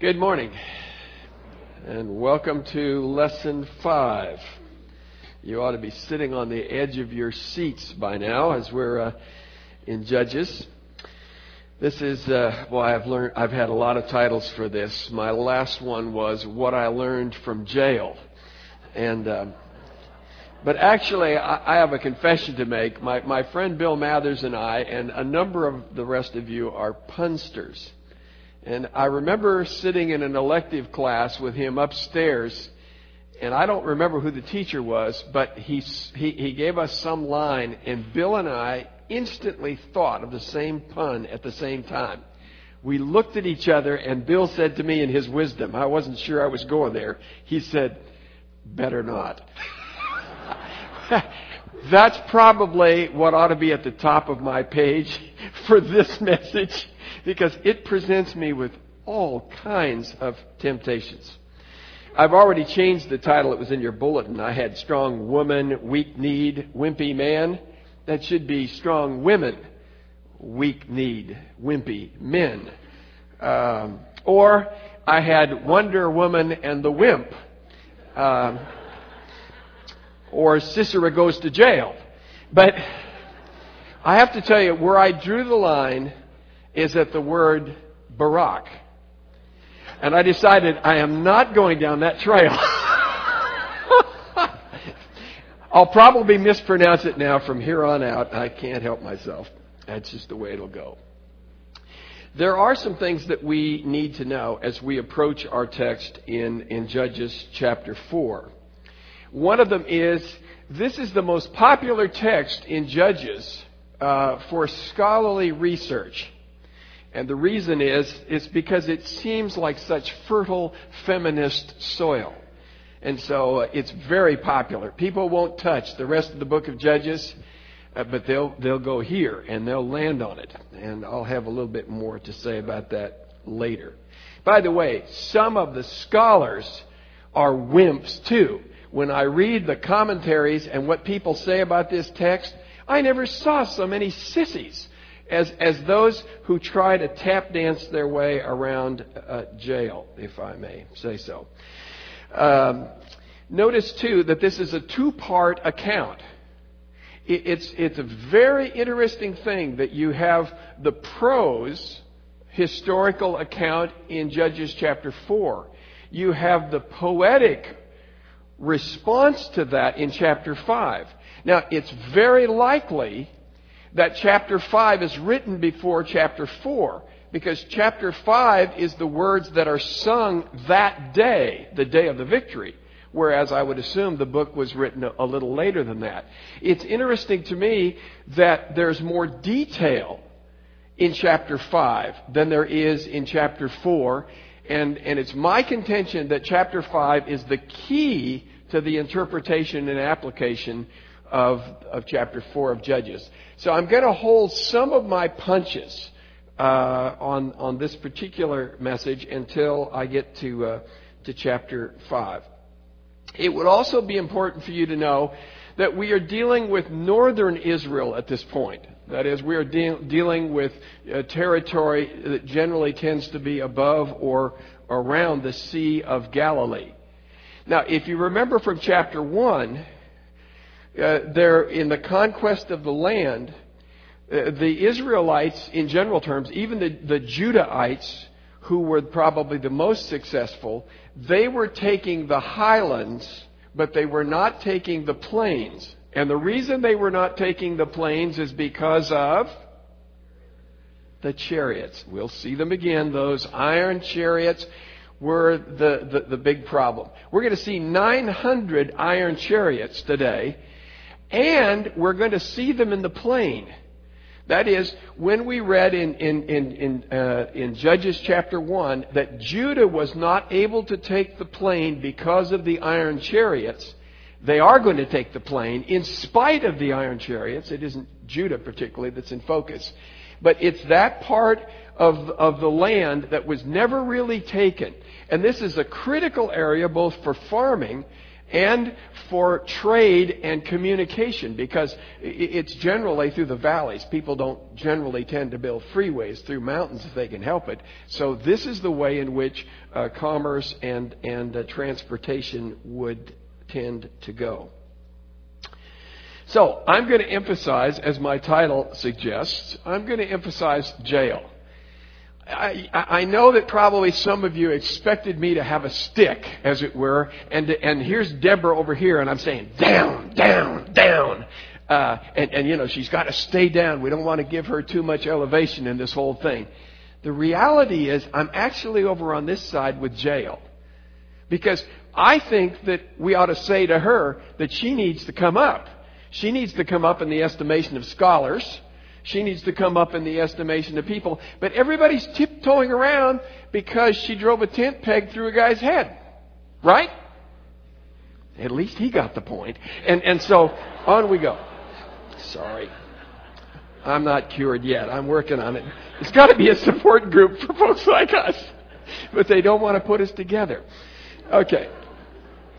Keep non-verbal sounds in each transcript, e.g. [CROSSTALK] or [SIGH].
Good morning, and welcome to lesson five. You ought to be sitting on the edge of your seats by now as we're uh, in Judges. This is, uh, well, I've learned, I've had a lot of titles for this. My last one was What I Learned from Jail. And, um, but actually, I, I have a confession to make. My, my friend Bill Mathers and I, and a number of the rest of you, are punsters. And I remember sitting in an elective class with him upstairs, and I don't remember who the teacher was, but he, he, he gave us some line, and Bill and I instantly thought of the same pun at the same time. We looked at each other, and Bill said to me in his wisdom, I wasn't sure I was going there, he said, Better not. [LAUGHS] That's probably what ought to be at the top of my page [LAUGHS] for this message because it presents me with all kinds of temptations. I've already changed the title. It was in your bulletin. I had strong woman, weak need, wimpy man. That should be strong women, weak need, wimpy men. Um, or I had Wonder Woman and the Wimp. Um, or Sisera goes to jail. But I have to tell you, where I drew the line is at the word Barak. And I decided I am not going down that trail. [LAUGHS] I'll probably mispronounce it now from here on out. I can't help myself. That's just the way it'll go. There are some things that we need to know as we approach our text in, in Judges chapter 4. One of them is this is the most popular text in Judges uh, for scholarly research. And the reason is, it's because it seems like such fertile feminist soil. And so uh, it's very popular. People won't touch the rest of the book of Judges, uh, but they'll, they'll go here and they'll land on it. And I'll have a little bit more to say about that later. By the way, some of the scholars are wimps too. When I read the commentaries and what people say about this text, I never saw so many sissies as, as those who try to tap dance their way around uh, Jael, if I may say so. Um, notice, too, that this is a two part account. It, it's, it's a very interesting thing that you have the prose historical account in Judges chapter 4. You have the poetic response to that in chapter 5. Now, it's very likely that chapter 5 is written before chapter 4 because chapter 5 is the words that are sung that day, the day of the victory. Whereas I would assume the book was written a little later than that. It's interesting to me that there's more detail in chapter 5 than there is in chapter 4. And, and it's my contention that chapter 5 is the key to the interpretation and application of, of chapter 4 of Judges. So I'm going to hold some of my punches uh, on, on this particular message until I get to, uh, to chapter 5. It would also be important for you to know that we are dealing with northern Israel at this point. That is, we are de- dealing with a territory that generally tends to be above or around the Sea of Galilee. Now, if you remember from chapter 1, uh, there in the conquest of the land, uh, the Israelites, in general terms, even the, the Judahites, who were probably the most successful, they were taking the highlands, but they were not taking the plains. And the reason they were not taking the plains is because of the chariots. We'll see them again, those iron chariots were the, the, the, big problem. We're going to see 900 iron chariots today, and we're going to see them in the plain. That is, when we read in, in, in, in, uh, in Judges chapter 1 that Judah was not able to take the plain because of the iron chariots, they are going to take the plain in spite of the iron chariots. It isn't Judah particularly that's in focus. But it's that part of, of the land that was never really taken. And this is a critical area both for farming and for trade and communication because it's generally through the valleys. People don't generally tend to build freeways through mountains if they can help it. So this is the way in which uh, commerce and, and uh, transportation would tend to go. So I'm going to emphasize, as my title suggests, I'm going to emphasize Jael. I, I know that probably some of you expected me to have a stick, as it were, and and here's Deborah over here, and I'm saying down, down, down, uh, and and you know she's got to stay down. We don't want to give her too much elevation in this whole thing. The reality is, I'm actually over on this side with Jael, because I think that we ought to say to her that she needs to come up. She needs to come up in the estimation of scholars. She needs to come up in the estimation of people. But everybody's tiptoeing around because she drove a tent peg through a guy's head. Right? At least he got the point. And, and so on we go. Sorry. I'm not cured yet. I'm working on it. It's got to be a support group for folks like us. But they don't want to put us together. Okay.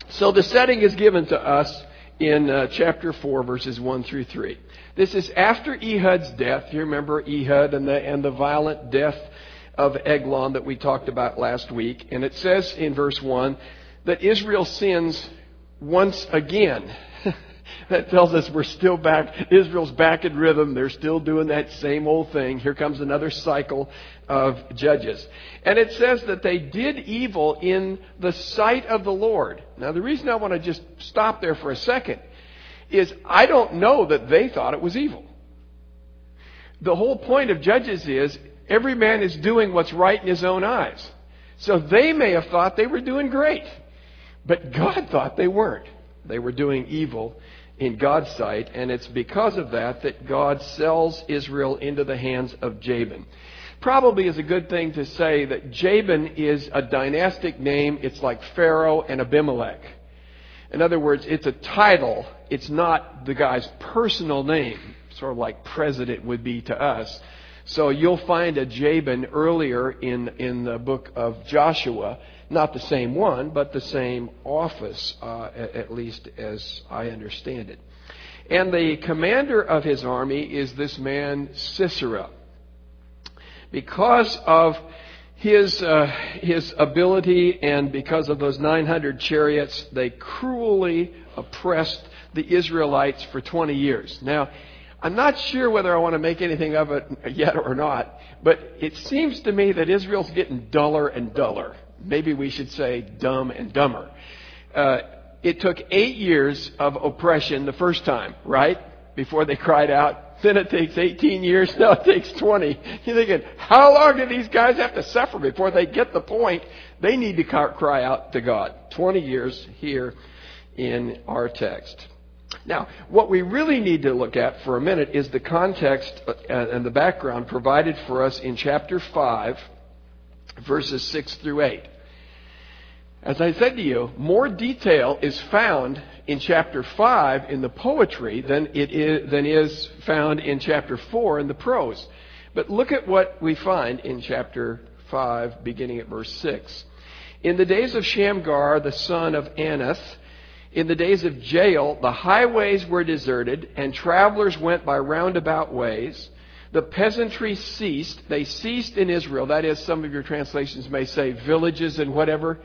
So the setting is given to us in uh, chapter 4, verses 1 through 3. This is after Ehud's death. You remember Ehud and the, and the violent death of Eglon that we talked about last week. And it says in verse 1 that Israel sins once again. That tells us we're still back. Israel's back in rhythm. They're still doing that same old thing. Here comes another cycle of judges. And it says that they did evil in the sight of the Lord. Now, the reason I want to just stop there for a second is I don't know that they thought it was evil. The whole point of judges is every man is doing what's right in his own eyes. So they may have thought they were doing great, but God thought they weren't. They were doing evil in God's sight, and it's because of that that God sells Israel into the hands of Jabin. Probably is a good thing to say that Jabin is a dynastic name. It's like Pharaoh and Abimelech. In other words, it's a title. It's not the guy's personal name, sort of like president would be to us. So you'll find a Jabin earlier in, in the book of Joshua not the same one, but the same office, uh, at least as I understand it. And the commander of his army is this man, Sisera. Because of his, uh, his ability and because of those 900 chariots, they cruelly oppressed the Israelites for 20 years. Now, I'm not sure whether I want to make anything of it yet or not, but it seems to me that Israel's getting duller and duller maybe we should say dumb and dumber. Uh, it took eight years of oppression the first time, right? Before they cried out. Then it takes 18 years. [LAUGHS] Now it takes 20. You're thinking, how long do these guys have to suffer before they get the point? They need to cry out to God. 20 years here in our text. Now, what we really need to look at for a minute is the context uh, and the background provided for us in chapter 5, verses 6 through 8. As I said to you, more detail is found in chapter 5 in the poetry than, it is, than is found in chapter 4 in the prose. But look at what we find in chapter 5, beginning at verse 6. In the days of Shamgar, the son of Anath, in the days of Jael, the highways were deserted, and travelers went by roundabout ways. The peasantry ceased. They ceased in Israel. That is, some of your translations may say villages and whatever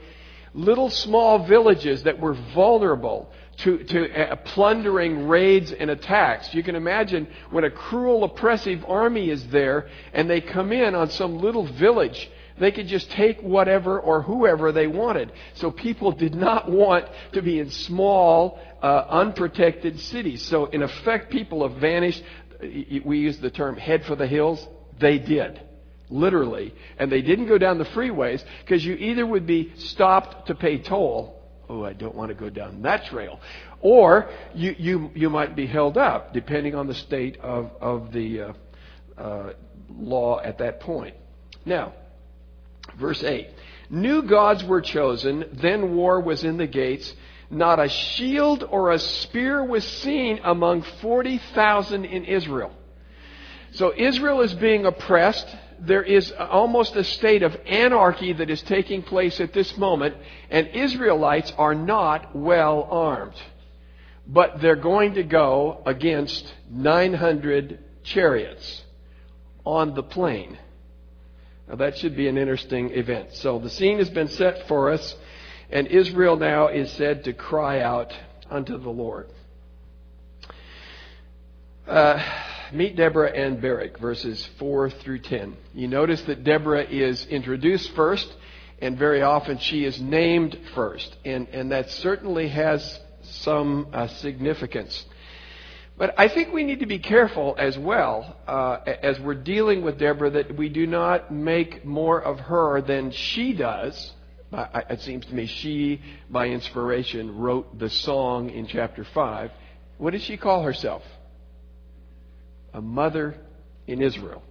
little small villages that were vulnerable to, to uh, plundering raids and attacks. You can imagine when a cruel, oppressive army is there and they come in on some little village, they could just take whatever or whoever they wanted. So people did not want to be in small, uh, unprotected cities. So in effect, people have vanished. We use the term head for the hills. They did literally, and they didn't go down the freeways because you either would be stopped to pay toll. Oh, I don't want to go down that trail. Or you, you, you might be held up, depending on the state of, of the uh, uh, law at that point. Now, verse 8 New gods were chosen, then war was in the gates. Not a shield or a spear was seen among 40,000 in Israel. So Israel is being oppressed there is almost a state of anarchy that is taking place at this moment, and Israelites are not well armed. But they're going to go against 900 chariots on the plain. Now that should be an interesting event. So the scene has been set for us, and Israel now is said to cry out unto the Lord. Uh, meet Deborah and Barak, verses 4 through 10. You notice that Deborah is introduced first, and very often she is named first, and, and that certainly has some uh, significance. But I think we need to be careful as well, uh, as we're dealing with Deborah, that we do not make more of her than she does. It seems to me she, by inspiration, wrote the song in chapter 5. What does she call herself? A mother in Israel.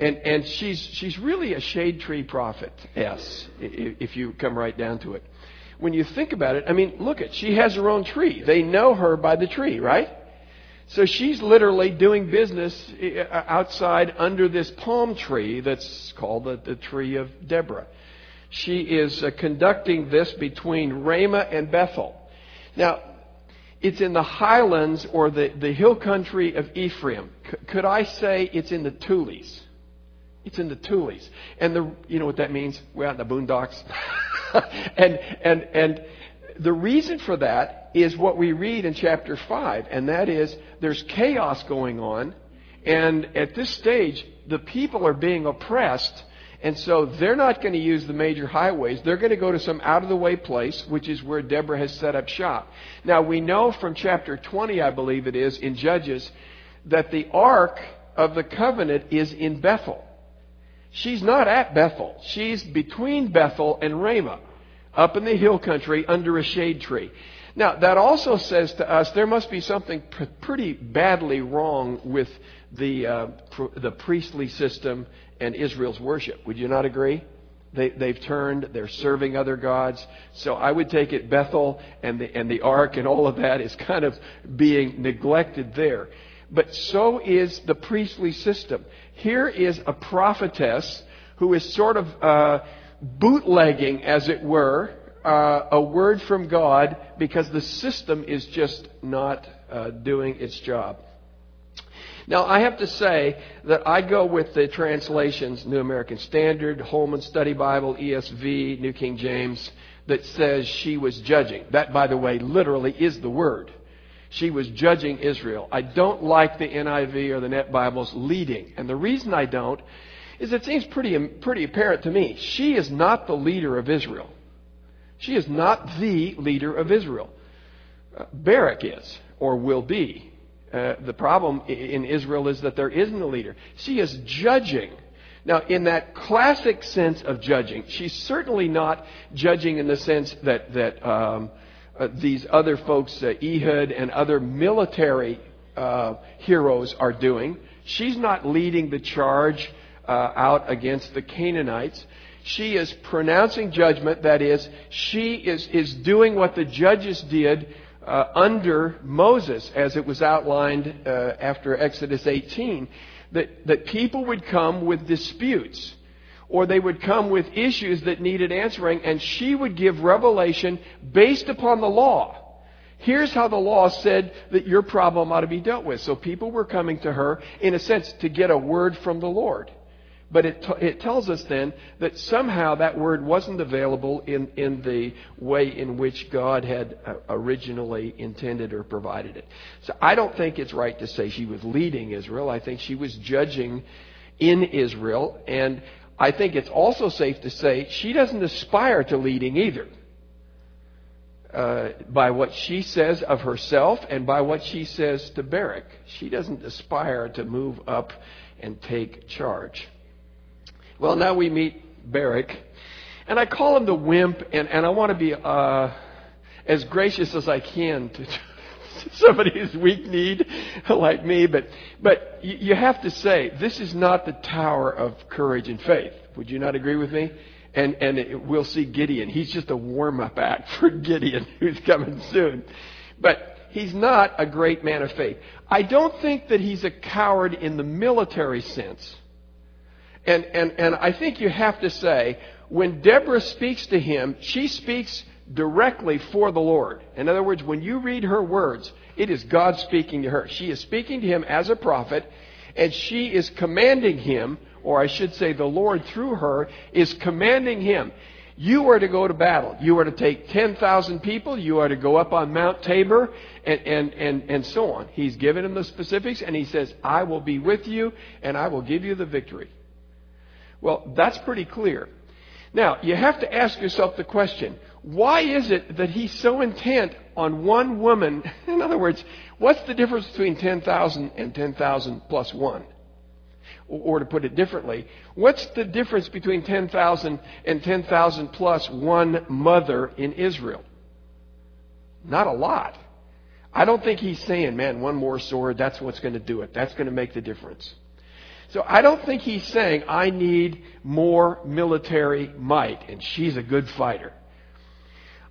And, and she's, she's really a shade tree prophet, yes, if you come right down to it. When you think about it, I mean, look at, she has her own tree. They know her by the tree, right? So she's literally doing business uh, outside under this palm tree that's called the, the tree of Deborah. She is uh, conducting this between Ramah and Bethel. Now, it's in the highlands or the, the hill country of Ephraim. C- could I say it's in the Tules? It's in the Tules. And the, you know what that means? We're out in the boondocks. [LAUGHS] and, and, and the reason for that is what we read in chapter 5, and that is there's chaos going on, and at this stage, the people are being oppressed and so they're not going to use the major highways. They're going to go to some out of the way place, which is where Deborah has set up shop. Now we know from chapter 20, I believe it is, in Judges, that the Ark of the Covenant is in Bethel. She's not at Bethel. She's between Bethel and Ramah, up in the hill country under a shade tree. Now, that also says to us there must be something pretty badly wrong with the, uh, the priestly system and Israel's worship. Would you not agree? They, they've turned, they're serving other gods. So I would take it Bethel and the, and the ark and all of that is kind of being neglected there. But so is the priestly system. Here is a prophetess who is sort of uh, bootlegging, as it were, uh, a word from God because the system is just not uh, doing its job. Now, I have to say that I go with the translations New American Standard, Holman Study Bible, ESV, New King James, that says she was judging. That, by the way, literally is the word. She was judging Israel. I don't like the NIV or the Net Bibles leading. And the reason I don't is it seems pretty, pretty apparent to me. She is not the leader of Israel. She is not the leader of Israel. Uh, Barak is, or will be. Uh, the problem in Israel is that there isn't a leader. She is judging. Now, in that classic sense of judging, she's certainly not judging in the sense that, that um, uh, these other folks, uh, Ehud and other military uh, heroes, are doing. She's not leading the charge uh, out against the Canaanites. She is pronouncing judgment, that is, she is, is doing what the judges did uh, under Moses, as it was outlined uh, after Exodus 18, that, that people would come with disputes or they would come with issues that needed answering, and she would give revelation based upon the law. Here's how the law said that your problem ought to be dealt with. So people were coming to her, in a sense, to get a word from the Lord. But it, t- it tells us then that somehow that word wasn't available in, in the way in which God had uh, originally intended or provided it. So I don't think it's right to say she was leading Israel. I think she was judging in Israel. And I think it's also safe to say she doesn't aspire to leading either. Uh, by what she says of herself and by what she says to Barak. She doesn't aspire to move up and take charge. Well, now we meet Barak. And I call him the wimp, and, and I want to be uh, as gracious as I can to [LAUGHS] somebody who's weak need like me. But, but you have to say, this is not the tower of courage and faith. Would you not agree with me? And, and it, we'll see Gideon. He's just a warm up act [LAUGHS] for Gideon, who's coming soon. But he's not a great man of faith. I don't think that he's a coward in the military sense. And, and, and I think you have to say, when Deborah speaks to him, she speaks directly for the Lord. In other words, when you read her words, it is God speaking to her. She is speaking to him as a prophet, and she is commanding him, or I should say, the Lord through her is commanding him. You are to go to battle. You are to take 10,000 people. You are to go up on Mount Tabor and, and, and, and so on. He's given him the specifics and he says, I will be with you and I will give you the victory. Well, that's pretty clear. Now, you have to ask yourself the question, why is it that he's so intent on one woman? [LAUGHS] In other words, what's the difference between 10,000 and 10,000 plus one? Or to put it differently, what's the difference between 10,000 and 10,000 plus one mother in Israel? Not a lot. I don't think he's saying, man, one more sword, that's what's going to do it. That's going to make the difference. So I don't think he's saying, I need more military might, and she's a good fighter.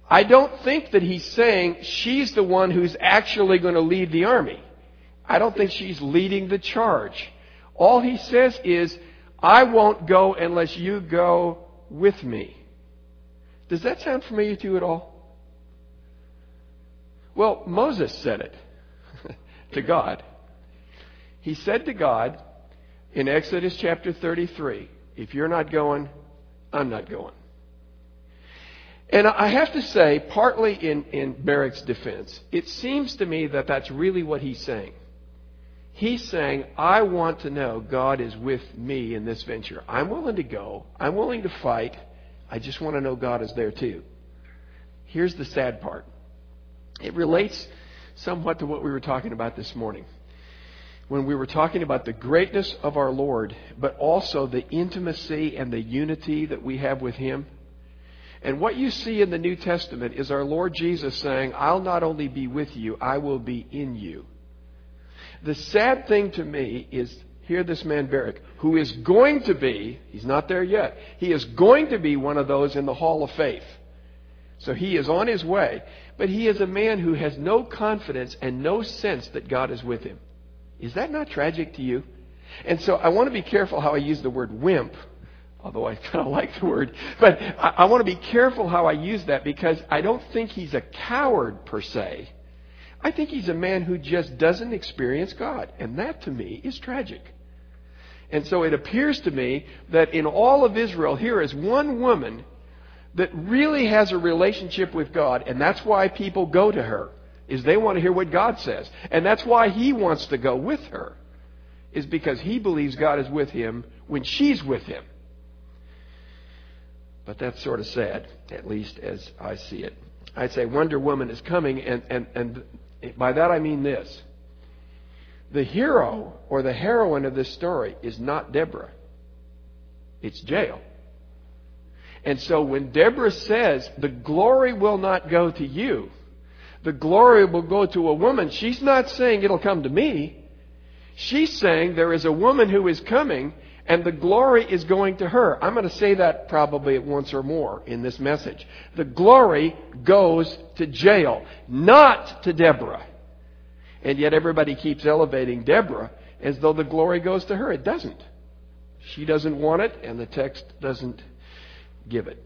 I don't think that he's saying she's the one who's actually going to lead the army. I don't think she's leading the charge. All he says is, I won't go unless you go with me. Does that sound familiar to you at all? Well, Moses said it [LAUGHS] to God. He said to God in Exodus chapter 33, if you're not going, I'm not going. And I have to say, partly in, in Barak's defense, it seems to me that that's really what he's saying. He's saying, I want to know God is with me in this venture. I'm willing to go. I'm willing to fight. I just want to know God is there too. Here's the sad part. It relates somewhat to what we were talking about this morning. When we were talking about the greatness of our Lord, but also the intimacy and the unity that we have with Him. And what you see in the New Testament is our Lord Jesus saying, I'll not only be with you, I will be in you. The sad thing to me is hear this man Barak, who is going to be, he's not there yet, he is going to be one of those in the hall of faith. So he is on his way, but he is a man who has no confidence and no sense that God is with him. Is that not tragic to you? And so I want to be careful how I use the word wimp, although I kind of like the word, but I, I want to be careful how I use that because I don't think he's a coward per se. I think he's a man who just doesn't experience God. And that to me is tragic. And so it appears to me that in all of Israel, here is one woman that really has a relationship with God, and that's why people go to her, is they want to hear what God says. And that's why he wants to go with her, is because he believes God is with him when she's with him. But that's sort of sad, at least as I see it. I'd say Wonder Woman is coming, and, and, and by that I mean this. The hero or the heroine of this story is not Deborah. It's Jael. And so when Deborah says, the glory will not go to you, the glory will go to a woman, she's not saying it'll come to me. She's saying there is a woman who is coming and the glory is going to her. I'm going to say that probably once or more in this message. The glory goes to Jael, not to Deborah. And yet everybody keeps elevating Deborah as though the glory goes to her. It doesn't. She doesn't want it, and the text doesn't give it.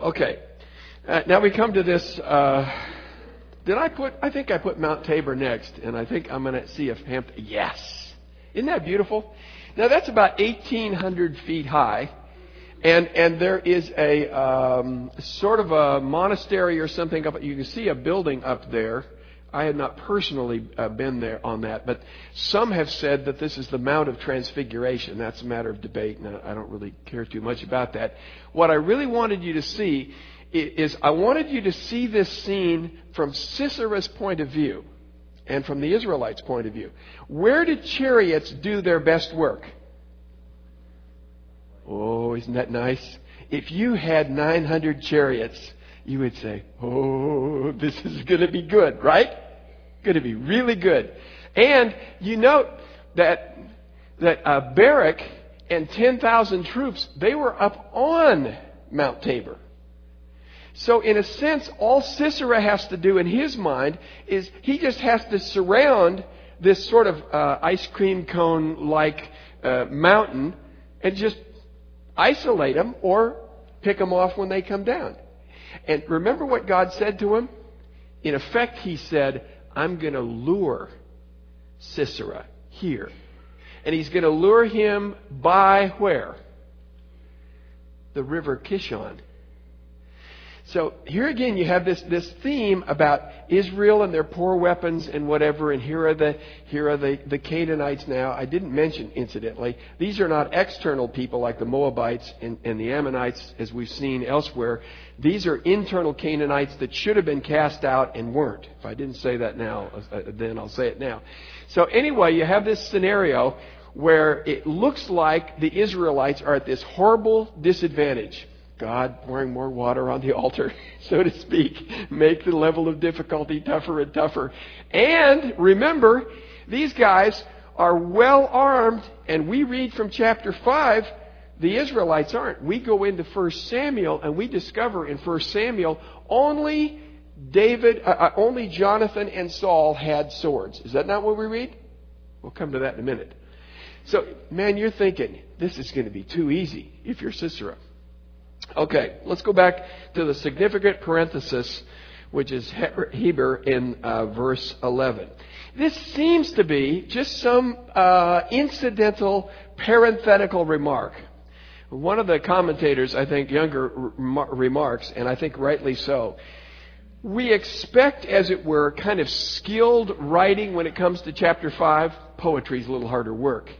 Okay. Uh, now we come to this. Uh, did I put? I think I put Mount Tabor next, and I think I'm going to see if Hampton. Yes. Isn't that beautiful? Now that's about 1,800 feet high. And, and there is a um, sort of a monastery or something up. You can see a building up there. I had not personally uh, been there on that, but some have said that this is the Mount of Transfiguration. That's a matter of debate, and I don't really care too much about that. What I really wanted you to see is I wanted you to see this scene from Sisera's point of view and from the Israelites' point of view. Where did chariots do their best work? Oh, isn't that nice? If you had 900 chariots, you would say, Oh, this is going to be good, right? Going to be really good. And you note that, that uh, and 10,000 troops, they were up on Mount Tabor. So, in a sense, all Sisera has to do in his mind is he just has to surround this sort of uh, ice cream cone like uh, mountain and just isolate them or pick them off when they come down. And remember what God said to him? In effect, he said, I'm going to lure Sisera here. And he's going to lure him by where? The river Kishon. So here again, you have this, this theme about Israel and their poor weapons and whatever, and here are the here are the, the Canaanites now. I didn't mention, incidentally, these are not external people like the Moabites and, and the Ammonites, as we've seen elsewhere. These are internal Canaanites that should have been cast out and weren't. If I didn't say that now, uh, then I'll say it now. So anyway, you have this scenario where it looks like the Israelites are at this horrible disadvantage. God pouring more water on the [LAUGHS] altar, so to speak, make the level of difficulty tougher and tougher. And remember, these guys are well armed, and we read from chapter 5, the Israelites aren't. We go into 1 Samuel, and we discover in 1 Samuel only David, uh, uh, only Jonathan and Saul had swords. Is that not what we read? We'll come to that in a minute. So, man, you're thinking, this is going to be too easy if you're Sisera. Okay, let's go back to the significant parenthesis, which is Heber in uh, verse 11. This seems to be just some uh, incidental parenthetical remark. One of the commentators, I think, Younger remarks, and I think rightly so. We expect, as it were, kind of skilled writing when it comes to chapter 5. Poetry is a little harder work.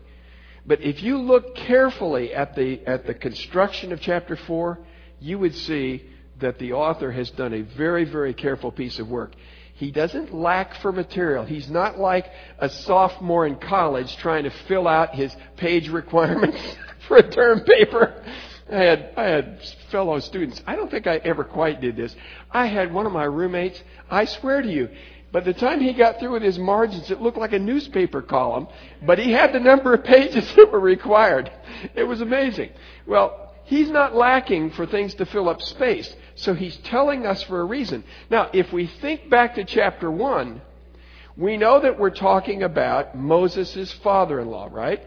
But if you look carefully at the, at the construction of chapter 4, you would see that the author has done a very, very careful piece of work. He doesn't lack for material. He's not like a sophomore in college trying to fill out his page [LAUGHS] requirements for a term paper. I had, I had fellow students. I don't think I ever quite did this. I had one of my roommates, I swear to you, by the time he got through with his margins, it looked like a newspaper column, but he had the number of [LAUGHS] pages that were required. It was amazing. Well, he's not lacking for things to fill up space, so he's telling us for a reason. Now, if we think back to chapter 1, we know that we're talking about Moses' father in law, right?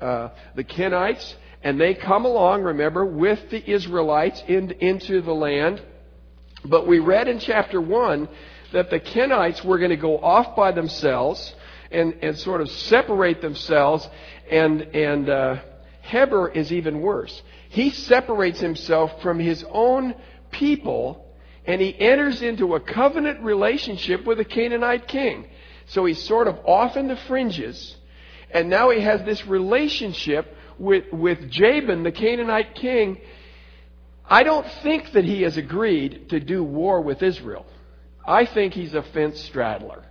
Uh, the Kenites, and they come along, remember, with the Israelites in, into the land. But we read in chapter 1 that the Kenites were going to go off by themselves and, and sort of separate themselves, and, and uh, Heber is even worse. He separates himself from his own people and he enters into a covenant relationship with a Canaanite king. So he's sort of off in the fringes, and now he has this relationship with, with Jabin, the Canaanite king. I don't think that he has agreed to do war with Israel. I think he's a fence straddler.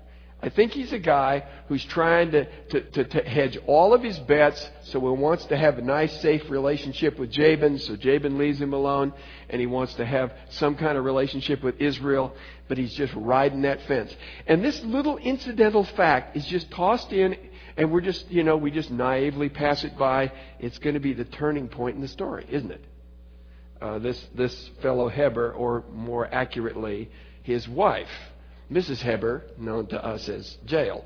I think he's a guy who's trying to, to, to, to, hedge all of his bets, so he wants to have a nice, safe relationship with Jabin, so Jabin leaves him alone, and he wants to have some kind of relationship with Israel, but he's just riding that fence. And this little incidental fact is just tossed in, and we're just, you know, we just naively pass it by. It's going to be the turning point in the story, isn't it? Uh, this, this fellow Heber, or more accurately, his wife, Mrs. Heber, known to us as Jael.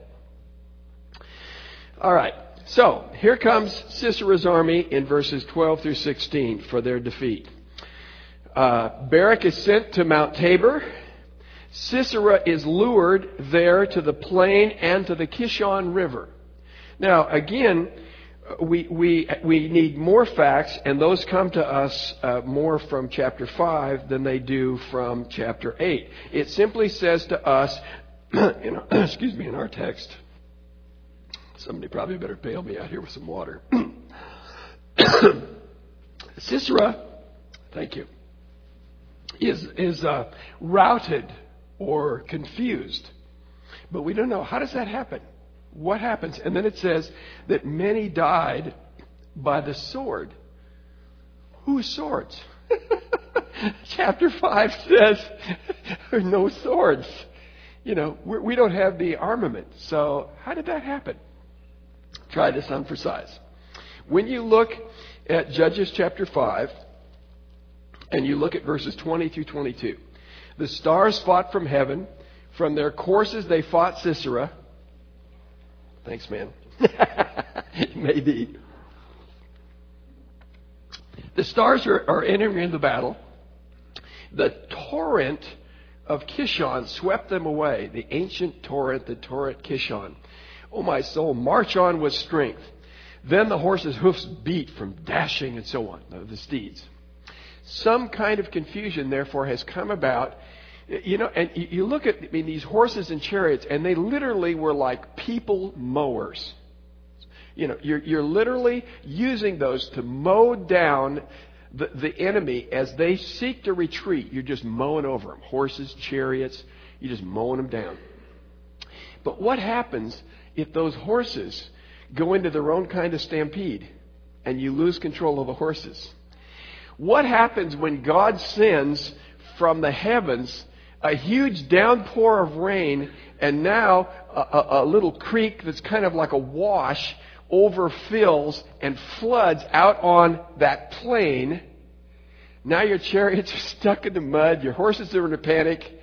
All right, so here comes Sisera's army in verses 12 through 16 for their defeat. Uh, Barak is sent to Mount Tabor. Sisera is lured there to the plain and to the Kishon River. Now, again, we, we, we need more facts, and those come to us uh, more from chapter 5 than they do from chapter 8. It simply says to us, [CLEARS THROAT] in [CLEARS THROAT] excuse me, in our text, somebody probably better bail me out here with some water. [CLEARS THROAT] Sisera, thank you, is, is uh, routed or confused. But we don't know. How does that happen? What happens? And then it says that many died by the sword. Whose swords? [LAUGHS] Chapter 5 says there [LAUGHS] are no swords. You know, we're, we do not have the armament. So, how did that happen? Try this on for size. When you look at Judges chapter 5, and you look at verses 20 through 22, the stars fought from heaven. From their courses, they fought Sisera Thanks, man. [LAUGHS] Maybe. The stars are, are entering the battle. The torrent of Kishon swept them away. The ancient torrent, the torrent Kishon. Oh, my soul, march on with strength. Then the horses' hoofs beat from dashing and so on, the steeds. Some kind of confusion, therefore, has come about. You know, and you look at I mean, these horses and chariots, and they literally were like people mowers. You know, you're, you're literally using those to mow down the, the enemy as they seek to retreat. You're just mowing over them. Horses, chariots, you're just mowing them down. But what happens if those horses go into their own kind of stampede and you lose control of the horses? What happens when God sends from the heavens a huge downpour of rain and now a, a, a little creek that's kind of like a wash overfills and floods out on that plain? Now your chariots [LAUGHS] are stuck in the mud, your horses are in a panic,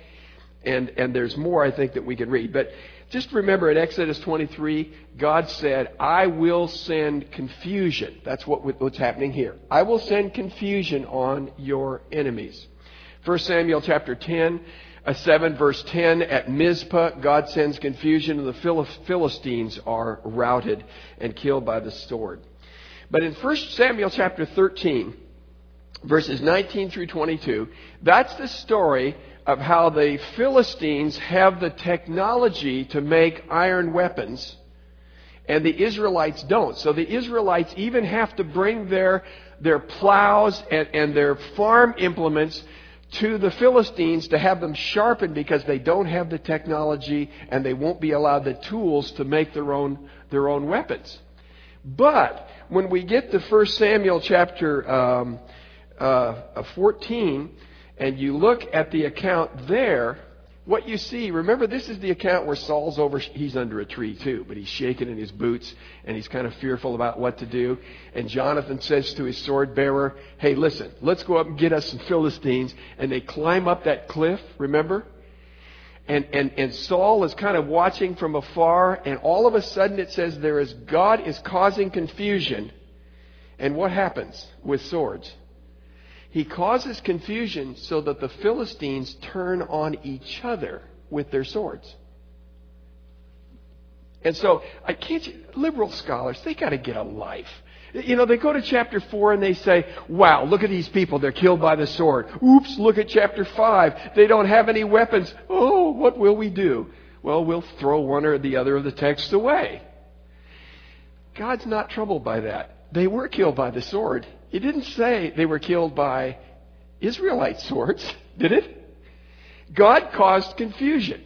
and, and there's more I think that we can read. But just remember in Exodus 23, God said, I will send confusion. That's what, what's happening here. I will send confusion on your enemies. 1 Samuel chapter 10, uh, 7 verse 10, at Mizpah, God sends confusion and the Philistines are routed and killed by the sword. But in 1 Samuel chapter 13, verses 19 through 22, that's the story of how the Philistines have the technology to make iron weapons and the Israelites don't. So the Israelites even have to bring their, their plows and, and their farm implements to the Philistines to have them sharpened because they don't have the technology and they won't be allowed the tools to make their own, their own weapons. But when we get to 1 Samuel chapter um, uh, 14, and you look at the account there, what you see, remember this is the account where Saul's over, he's under a tree too, but he's shaking in his boots and he's kind of fearful about what to do. And Jonathan says to his sword bearer, hey listen, let's go up and get us some Philistines. And they climb up that cliff, remember? And, and, and Saul is kind of watching from afar and all of a sudden it says there is, God is causing confusion. And what happens with swords? He causes confusion so that the Philistines turn on each other with their swords. And so, I can't, liberal scholars, they got to get a life. You know, they go to chapter 4 and they say, wow, look at these people. They're killed by the sword. Oops, look at chapter 5. They don't have any weapons. Oh, what will we do? Well, we'll throw one or the other of the texts away. God's not troubled by that. They were killed by the sword. It didn't say they were killed by Israelite swords, [LAUGHS] did it? God caused confusion.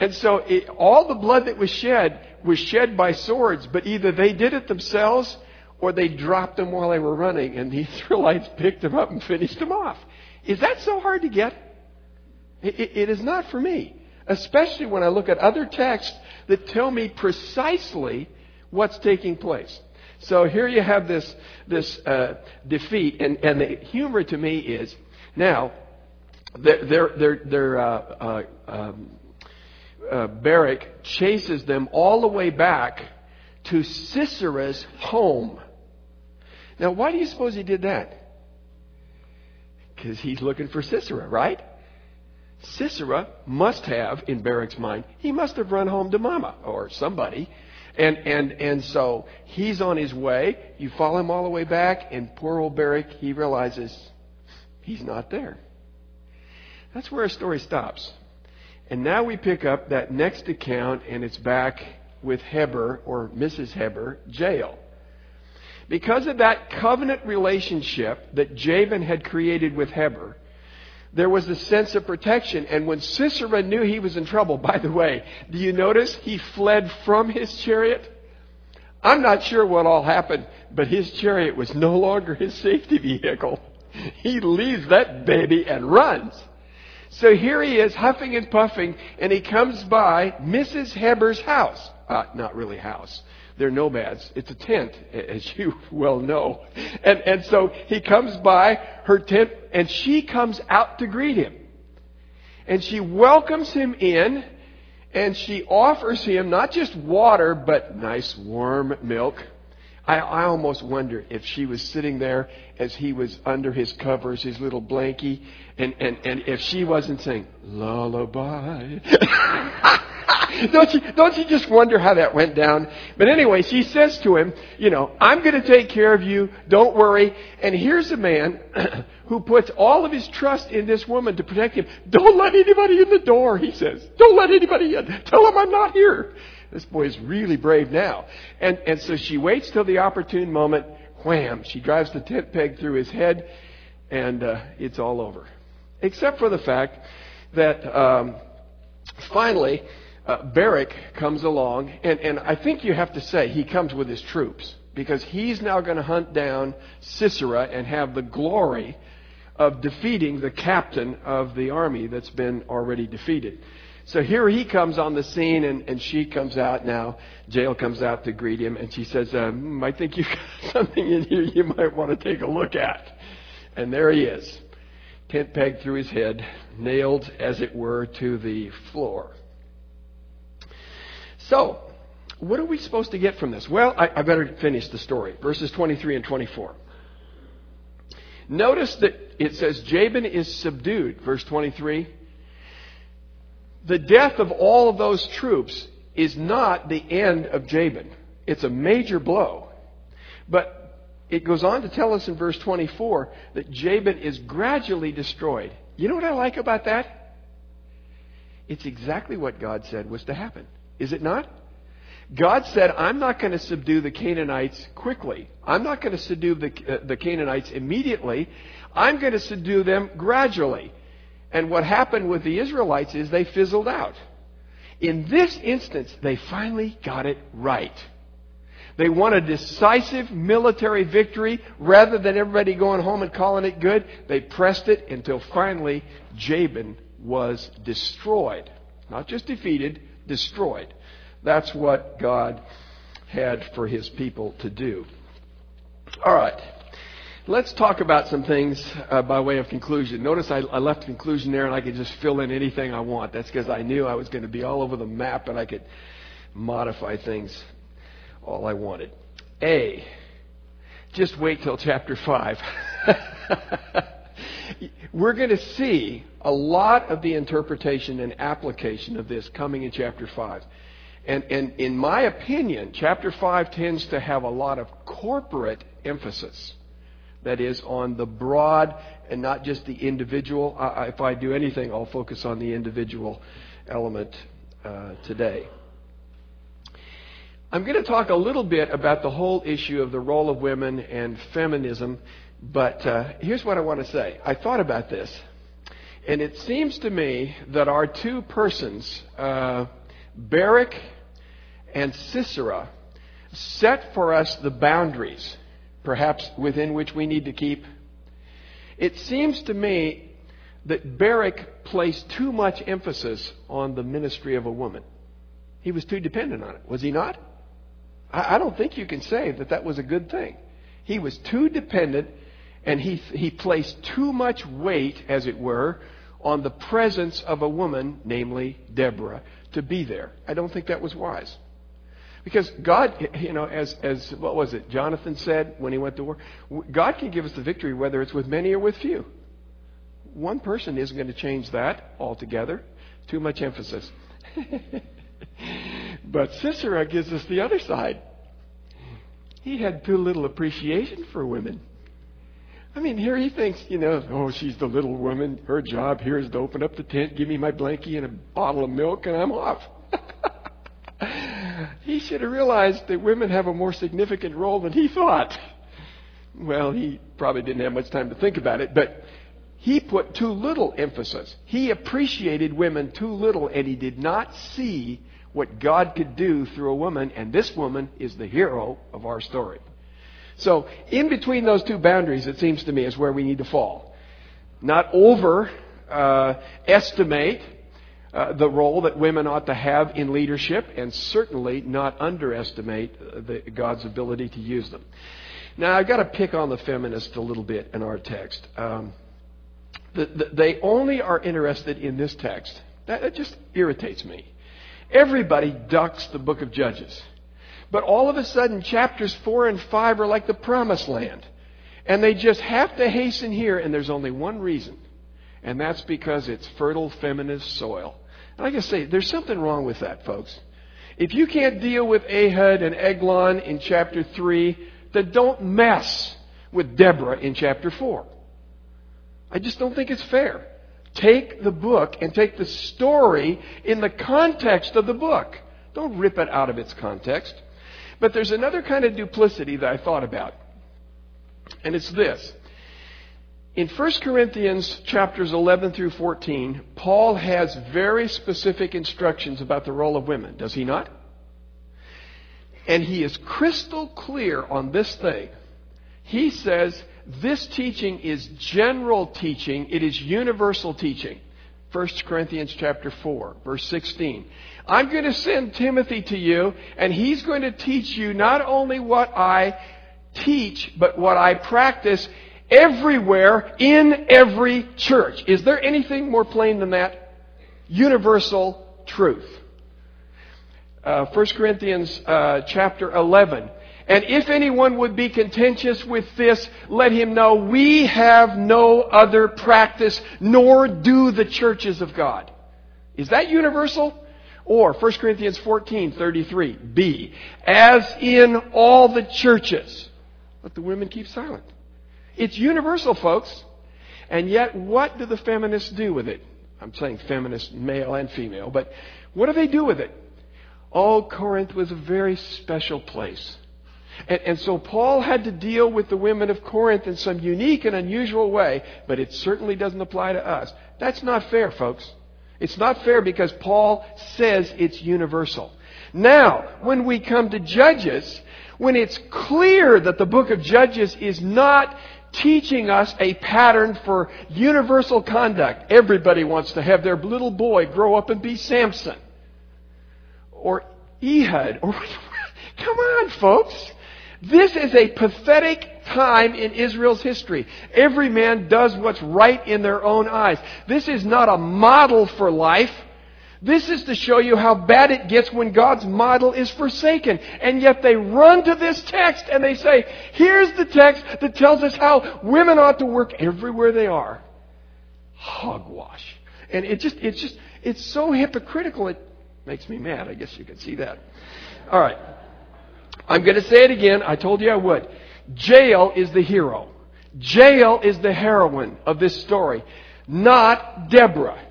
And so it, all the blood that was shed was shed by swords, but either they did it themselves or they dropped them while they were running and the [LAUGHS] Israelites picked them up and finished them off. Is that so hard to get? it, it, it is not for me, especially when I look at other texts that tell me precisely what's taking place. So here you have this, this uh, defeat, and, and the humor to me is now, their, their, their, uh, uh, um, uh, Barak chases them all the way back to Sisera's home. Now, why do you suppose he did that? Because he's looking for Sisera, right? Sisera must have, in Barak's mind, he must have run home to Mama or somebody and, and, and so he's on his way. You follow him all the way back, and poor old Barak, he realizes he's not there. That's where our story stops. And now we pick up that next account, and it's back with Heber, or Mrs. Heber, Jael. Because of that covenant relationship that Jabin had created with Heber, there was a sense of protection. And when Sisera knew he was in trouble, [LAUGHS] by the way, do you notice he fled from his chariot? I'm not sure what all happened, but his chariot was no longer his safety vehicle. [LAUGHS] He leaves that baby and runs. So here he is, huffing and puffing, and he comes by Mrs. Heber's house. Uh, not really house. They're nomads. It's a tent, as you well know. And, and so he comes by her tent, and she comes out to greet him. And she welcomes him in, And she offers him not just water, but nice warm milk. I, I almost wonder if she was sitting there as he was under his covers, his little blankie, and, and, and if she wasn't saying, lullaby. [LAUGHS] don't you don't you just wonder how that went down? But anyway, she says to him, you know, I'm going to take care of you. Don't worry. And here's a man [CLEARS THROAT] who puts all of his trust in this woman to protect him. Don't let anybody in the door, he says. Don't let anybody in. Tell him I'm not here. This boy is really brave now. And and so she waits till the opportune moment. Wham! She drives the tent peg through his head, and uh, it's all over. Except for the fact that um, finally uh, Barak comes along, and, and I think you have to say he comes with his troops because he's now going to hunt down Sisera and have the glory of defeating the captain of the army that's been already defeated. So here he comes on the scene, and, and she comes out now. Jael comes out to greet him, and she says, um, I think you've got [LAUGHS] something in here you might want to take a look at. And there he is, tent peg through his head, nailed, as it were, to the floor. So, what are we supposed to get from this? Well, I, I better finish the story. Verses 23 and 24. Notice that it says Jabin is subdued, verse 23. The death of all of those troops is not the end of Jabin. It's a major blow. But it goes on to tell us in verse 24 that Jabin is gradually destroyed. You know what I like about that? It's exactly what God said was to happen. Is it not? God said, I'm not going to subdue the Canaanites quickly. I'm not going to subdue the, uh, the Canaanites immediately. I'm going to subdue them gradually. And what happened with the Israelites is they fizzled out. In this instance, they finally got it right. They won a decisive military victory rather than everybody going home and calling it good. They pressed it until finally Jabin was destroyed. Not just defeated, destroyed. That's what God had for his people to do. All right. Let's talk about some things uh, by way of conclusion. Notice I, I left conclusion there and I could just fill in anything I want. That's because I knew I was going to be all over the map and I could modify things all I wanted. A. Just wait till chapter 5. [LAUGHS] We're going to see a lot of the interpretation and application of this coming in chapter 5. And, and in my opinion, chapter 5 tends to have a lot of corporate emphasis. That is, on the broad and not just the individual. I, if I do anything, I'll focus on the individual element uh, today. I'm going to talk a little bit about the whole issue of the role of women and feminism, but uh, here's what I want to say. I thought about this, and it seems to me that our two persons, uh, Barak and Sisera, set for us the boundaries, perhaps within which we need to keep. It seems to me that Barak placed too much emphasis on the ministry of a woman. He was too dependent on it, was he not? I, don't think you can say that that was a good thing. He was too dependent and he, he placed too much weight, as it were, on the presence of a woman, namely Deborah, to be there. I don't think that was wise. Because God, you know, as, as what was it, Jonathan said when he went to war, God can give us the victory whether it's with many or with few. One person isn't going to change that altogether. Too much emphasis. [LAUGHS] but Sisera gives us the other side. He had too little appreciation for women. I mean, here he thinks, you know, oh, she's the little woman. Her job here is to open up the tent, give me my blankie and a bottle of milk, and I'm off. [LAUGHS] he should have realized that women have a more significant role than he thought. Well, he probably didn't have much time to think about it, but he put too little emphasis. He appreciated women too little, and he did not see what God could do through a woman, and this woman is the hero of our story. So, in between those two boundaries, it seems to me, is where we need to fall. Not over uh, uh, the role that women ought to have in leadership, and certainly not underestimate the, God's ability to use them. Now, I've got to pick on the feminists a little bit in our text. Um, the, the, they only are interested in this text. That, that just irritates me. Everybody ducks the book of Judges. But all of a sudden, chapters 4 and 5 are like the promised land. And they just have to hasten here, and there's only one reason. And that's because it's fertile feminist soil. And I gotta say, there's something wrong with that, folks. If you can't deal with Ehud and Eglon in chapter 3, then don't mess with Deborah in chapter 4. I just don't think it's fair. Take the book and take the story in the context of the book. Don't rip it out of its context. But there's another kind of duplicity that I thought about. And it's this. In 1 Corinthians chapters 11 through 14, Paul has very specific instructions about the role of women, does he not? And he is crystal clear on this thing. He says this teaching is general teaching, it is universal teaching. 1 Corinthians chapter 4, verse 16. I'm going to send Timothy to you, and he's going to teach you not only what I teach, but what I practice everywhere in every church. Is there anything more plain than that? Universal truth. Uh, 1 Corinthians uh, chapter 11. And if anyone would be contentious with this, let him know we have no other practice, nor do the churches of God. Is that universal? Or 1 Corinthians 14, 33, B. As in all the churches. Let the women keep silent. It's universal, folks. And yet, what do the feminists do with it? I'm saying feminist, male and female, but what do they do with it? Oh, Corinth was a very special place. And, and, so Paul had to deal with the women of Corinth in some unique and unusual way, but it certainly doesn't apply to us. That's not fair, folks. It's not fair because Paul says it's universal. Now, when we come to Judges, when it's clear that the book of Judges is not teaching us a pattern for universal conduct, everybody wants to have their little boy grow up and be Samson or Ehud or [LAUGHS] come on, folks. This is a pathetic time in Israel's history. Every man does what's right in their own eyes. This is not a model for life. This is to show you how bad it gets when God's model is forsaken. And yet they run to this text and they say, here's the text that tells us how women ought to work everywhere they are. Hogwash. And it just, it's just, it's so hypocritical it makes me mad. I guess you can see that. All right. I'm going to say it again. I told you I would. Jael is the hero. Jael is the heroine of this story, not Deborah.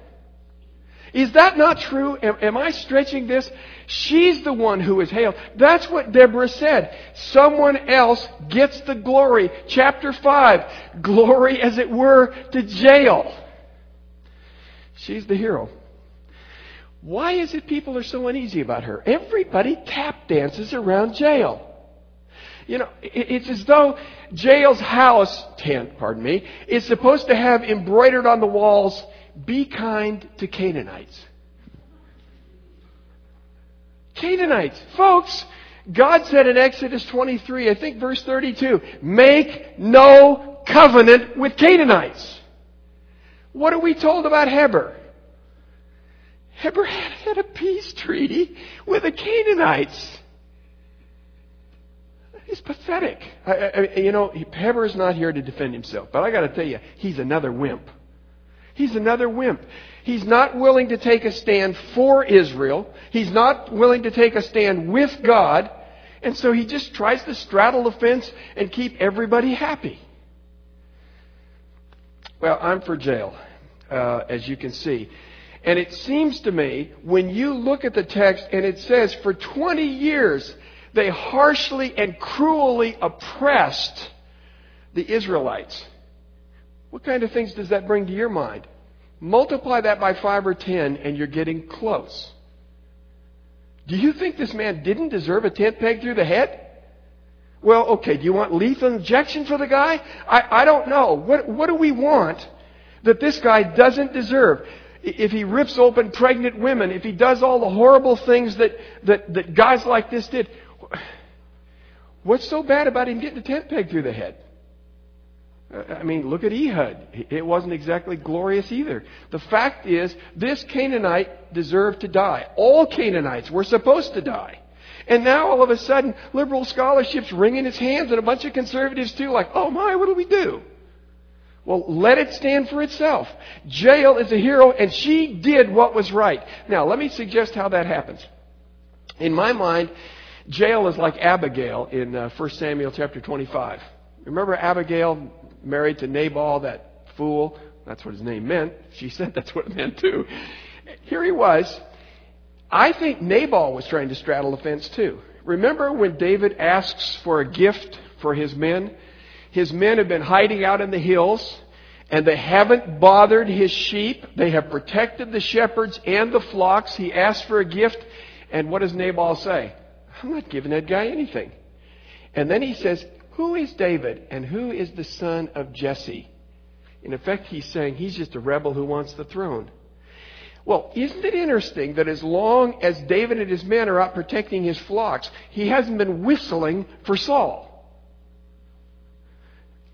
Is that not true? Am, am, I stretching this? She's the one who is hailed. That's what Deborah said. Someone else gets the glory. Chapter 5. Glory, as it were, to Jael. She's the hero. Why is it people are so uneasy about her? Everybody tap dances around Jael. You know, it's as though Jael's house, tent, pardon me, is supposed to have embroidered on the walls, be kind to Canaanites. Canaanites. Folks, God said in Exodus 23, I think verse 32, make no covenant with Canaanites. What are we told about Heber? Heber had a peace treaty with the Canaanites. It's pathetic. I, I, you know, Heber is not here to defend himself, but I got to tell you, he's another wimp. He's another wimp. He's not willing to take a stand for Israel. He's not willing to take a stand with God. And so he just tries to straddle the fence and keep everybody happy. Well, I'm for Jael, uh, as you can see. And it seems to me, when you look at the text and it says, for 20 years, they harshly and cruelly oppressed the Israelites. What kind of things does that bring to your mind? Multiply that by 5 or 10, and you're getting close. Do you think this man didn't deserve a tent peg through the head? Well, okay, do you want lethal injection for the guy? I, I don't know. What, what do we want that this guy doesn't deserve? If he rips open pregnant women, if he does all the horrible things that, that, that guys like this did, what's so bad about him getting a tent peg through the head? Uh, I mean, look at Ehud. It wasn't exactly glorious either. The fact is, this Canaanite deserved to die. All Canaanites were supposed to die. And now all of a sudden, liberal scholarship's wringing its hands and a bunch of conservatives too, like, oh my, what do we do? Well, let it stand for itself. Jael is a hero and she did what was right. Now, let me suggest how that happens. In my mind, Jael is like Abigail in uh, 1 Samuel chapter 25. Remember Abigail married to Nabal, that fool? That's what his name meant. She said that's what it meant too. Here he was. I think Nabal was trying to straddle the fence too. Remember when David asks for a gift for his men? His men have been hiding out in the hills and they haven't bothered his sheep. They have protected the shepherds and the flocks. He asks for a gift. And what does Nabal say? I'm not giving that guy anything. And then he says, Who is David and who is the son of Jesse? In effect, he's saying he's just a rebel who wants the throne. Well, isn't it interesting that as long as David and his men are out protecting his flocks, he hasn't been whistling for Saul?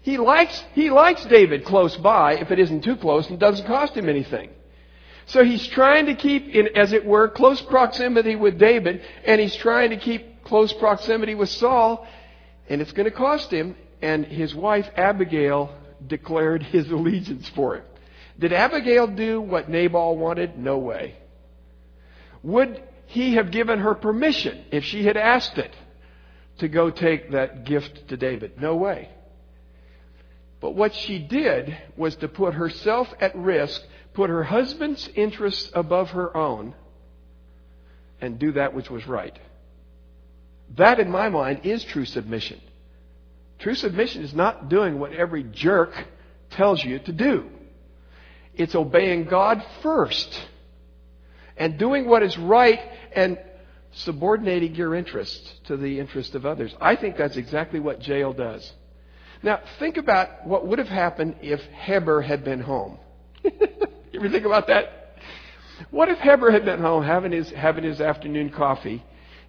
He likes, he likes David close by if it isn't too close and doesn't cost him anything. So he's trying to keep, in, as it were, close proximity with David, and he's trying to keep close proximity with Saul, and it's going to cost him. And his wife Abigail declared his allegiance for him. Did Abigail do what Nabal wanted? No way. Would he have given her permission if she had asked it to go take that gift to David? No way. But what she did was to put herself at risk put her husband's interests above her own and do that which was right. That, in my mind, is true submission. True submission is not doing what every jerk tells you to do. It's obeying God first and doing what is right and subordinating your interests to the interests of others. I think that's exactly what Jael does. Now, think about what would have happened if Heber had been home. [LAUGHS] You ever think about that? What if Heber had been home having his, having his afternoon coffee,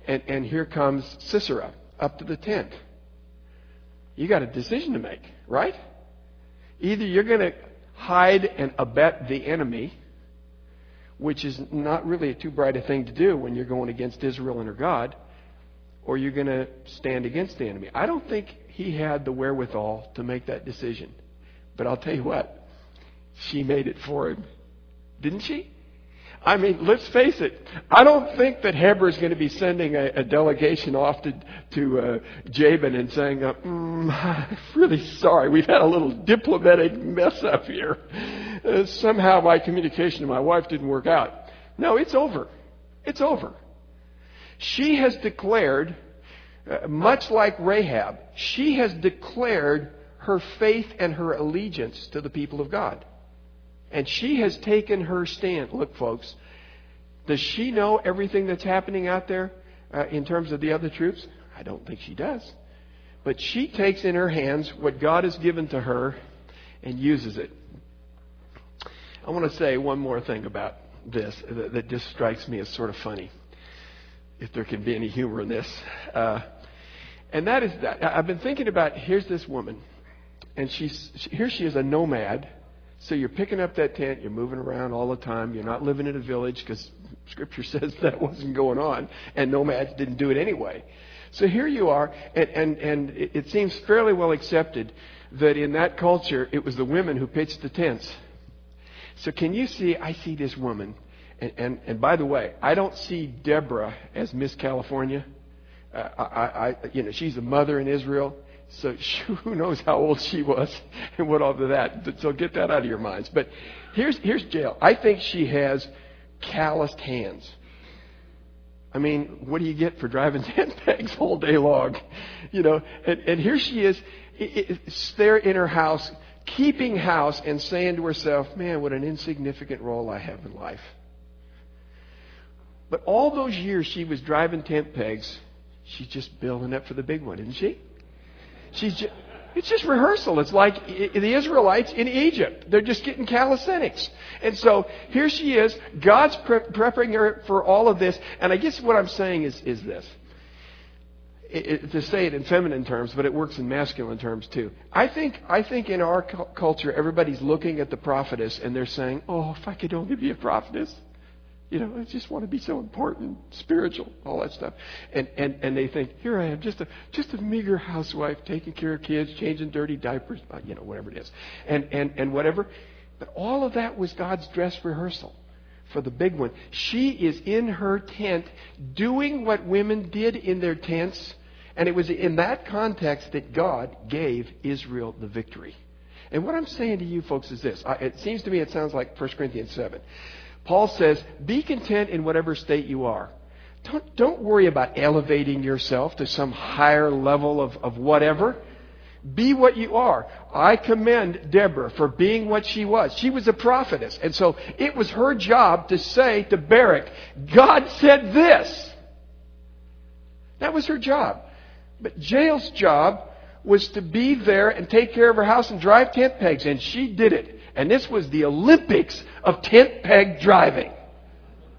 and, and here comes Sisera up to the tent? You got a decision to make, right? Either you're going to hide and abet the enemy, which is not really a too bright a thing to do when you're going against Israel and her God, or you're going to stand against the enemy. I don't think he had the wherewithal to make that decision. But I'll tell you what, she made it for him. Didn't she? I mean, let's face it. I don't think that Heber is going to be sending a, a delegation off to, to uh, Jabin and saying, uh, mm, I'm really sorry. We've had a little diplomatic mess up here. Uh, somehow my communication to my wife didn't work out. No, it's over. It's over. She has declared, uh, much like Rahab, she has declared her faith and her allegiance to the people of God. And she has taken her stand. Look, folks, does she know everything that's happening out there uh, in terms of the other troops? I don't think she does. But she takes in her hands what God has given to her and uses it. I want to say one more thing about this that, that just strikes me as sort of funny, if there can be any humor in this. Uh, and that is that I've been thinking about here's this woman, and she's here she is a nomad so you're picking up that tent, you're moving around all the time, you're not living in a village because Scripture [LAUGHS] says that wasn't going on, and nomads didn't do it anyway. So here you are, and, and, and it seems fairly well accepted that in that culture it was the women who pitched the tents. So can you see, I see this woman, and, and, and by the way, I don't see Deborah as Miss California. I, I, you know, she's a mother in Israel. So [LAUGHS] who knows how old she was [LAUGHS] and what all of that. So get that out of your minds. But here's here's Jael. I think she has calloused hands. I mean, what do you get for driving [LAUGHS] tent pegs all day long? You know, and, and here she is, there in her house, keeping house and saying to herself, man, what an insignificant role I have in life. But all those years she was driving tent pegs, she's just building up for the big one, isn't she? She's just, it's just rehearsal. It's like the Israelites in Egypt. They're just getting calisthenics. And so here she is. God's pre- preparing her for all of this. And I guess what I'm saying is, is this. it, to say it in feminine terms, but it works in masculine terms too. I think, I think in our cu- culture, everybody's looking at the prophetess and they're saying, oh, if I could only be a prophetess. You know, I just want to be so important, spiritual, all that stuff. And, and, and they think, here I am, just a, just a meager housewife, taking care of kids, changing dirty diapers, you know, whatever it is. And, and, and whatever. But all of that was God's dress rehearsal for the big one. She is in her tent doing what women did in their tents. And it was in that context that God gave Israel the victory. And what I'm saying to you folks is this. It seems to me it sounds like 1 Corinthians 7. Paul says, be content in whatever state you are. Don't, don't worry about elevating yourself to some higher level of, of whatever. Be what you are. I commend Deborah for being what she was. She was a prophetess. And so it was her job to say to Barak, God said this. That was her job. But Jael's job was to be there and take care of her house and drive tent pegs. And she did it. And this was the Olympics of tent peg driving.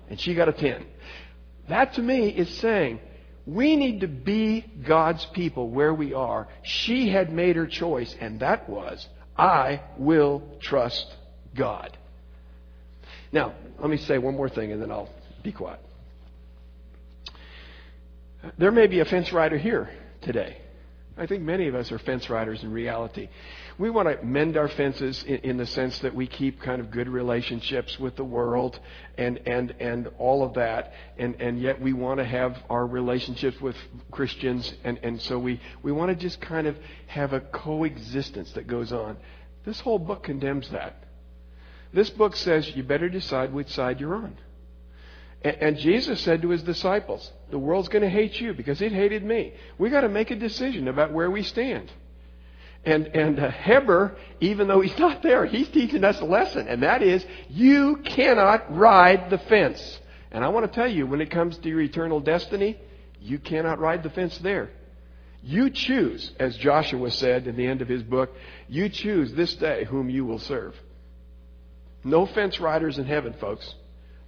And she got a 10. That to me is saying, we need to be God's people where we are. She had made her choice, and that was, I will trust God. Now, let me say one more thing and then I'll be quiet. There may be a fence rider here today. I think many of us are fence riders in reality. We want to mend our fences in, in, the sense that we keep kind of good relationships with the world and, and, and all of that. And, and yet we want to have our relationships with Christians. And, and so we, we want to just kind of have a coexistence that goes on. This whole book condemns that. This book says you better decide which side you're on. And Jesus said to his disciples, The world's going to hate you because it hated me. We've got to make a decision about where we stand. And, and uh, Heber, even though he's [LAUGHS] not there, he's teaching us a lesson, and that is you cannot ride the fence. And I want to tell you, when it comes to your eternal destiny, you cannot ride the fence there. You choose, as Joshua said in the end of his book, you choose this day whom you will serve. No fence riders in heaven, folks.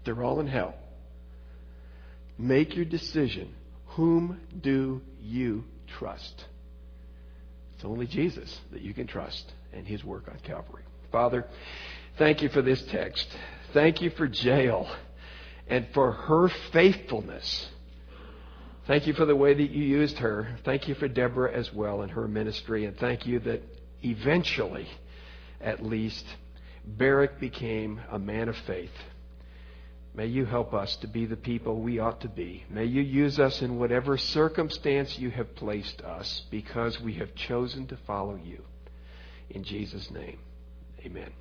They're all in hell. Make your decision. Whom do you trust? It's only Jesus that you can trust and his work on Calvary. Father, thank you for this text. Thank you for Jael and for her faithfulness. Thank you for the way that you used her. Thank you for Deborah as well and her ministry. And thank you that eventually, at least, Barak became a man of faith. May you help us to be the people we ought to be. May you use us in whatever circumstance you have placed us because we have chosen to follow you. In Jesus' name, amen.